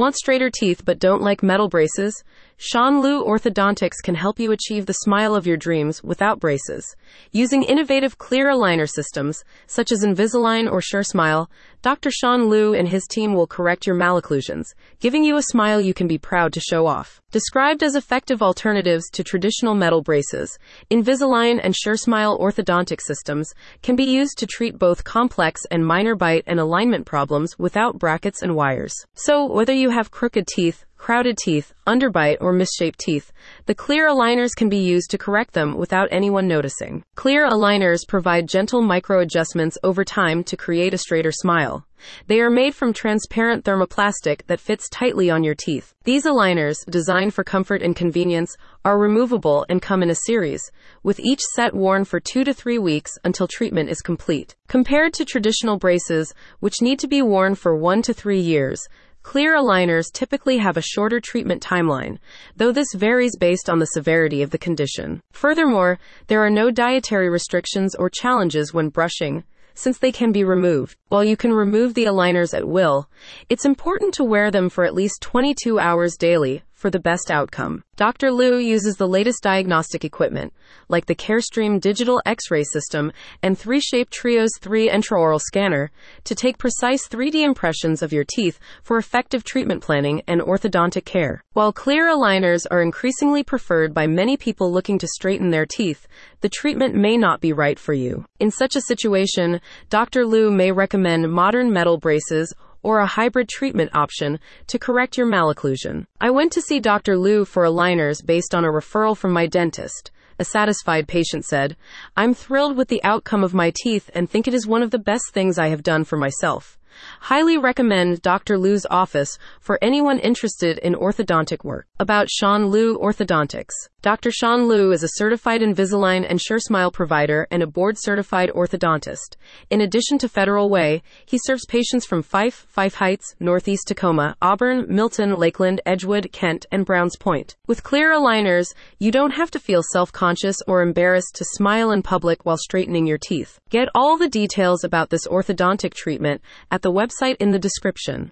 Want straighter teeth but don't like metal braces? Sean Liu Orthodontics can help you achieve the smile of your dreams without braces. Using innovative clear aligner systems, such as Invisalign or SureSmile, Dr. Sean Liu and his team will correct your malocclusions, giving you a smile you can be proud to show off. Described as effective alternatives to traditional metal braces, Invisalign and SureSmile orthodontic systems can be used to treat both complex and minor bite and alignment problems without brackets and wires. So, whether you have crooked teeth, crowded teeth, underbite, or misshaped teeth, the clear aligners can be used to correct them without anyone noticing. Clear aligners provide gentle micro adjustments over time to create a straighter smile. They are made from transparent thermoplastic that fits tightly on your teeth. These aligners, designed for comfort and convenience, are removable and come in a series, with each set worn for two to three weeks until treatment is complete. Compared to traditional braces, which need to be worn for one to three years, Clear aligners typically have a shorter treatment timeline, though this varies based on the severity of the condition. Furthermore, there are no dietary restrictions or challenges when brushing, since they can be removed. While you can remove the aligners at will, it's important to wear them for at least 22 hours daily for the best outcome. Dr. Liu uses the latest diagnostic equipment, like the CareStream digital x ray system and 3Shape Trios 3 intraoral scanner, to take precise 3D impressions of your teeth for effective treatment planning and orthodontic care. While clear aligners are increasingly preferred by many people looking to straighten their teeth, the treatment may not be right for you. In such a situation, Dr. Liu may recommend modern metal braces or a hybrid treatment option to correct your malocclusion. I went to see Dr. Liu for aligners based on a referral from my dentist. A satisfied patient said, I'm thrilled with the outcome of my teeth and think it is one of the best things I have done for myself. Highly recommend Dr. Liu's office for anyone interested in orthodontic work. About Sean Liu Orthodontics. Dr. Sean Liu is a certified Invisalign and SureSmile provider and a board certified orthodontist. In addition to Federal Way, he serves patients from Fife, Fife Heights, Northeast Tacoma, Auburn, Milton, Lakeland, Edgewood, Kent, and Browns Point. With clear aligners, you don't have to feel self conscious or embarrassed to smile in public while straightening your teeth. Get all the details about this orthodontic treatment at the website in the description.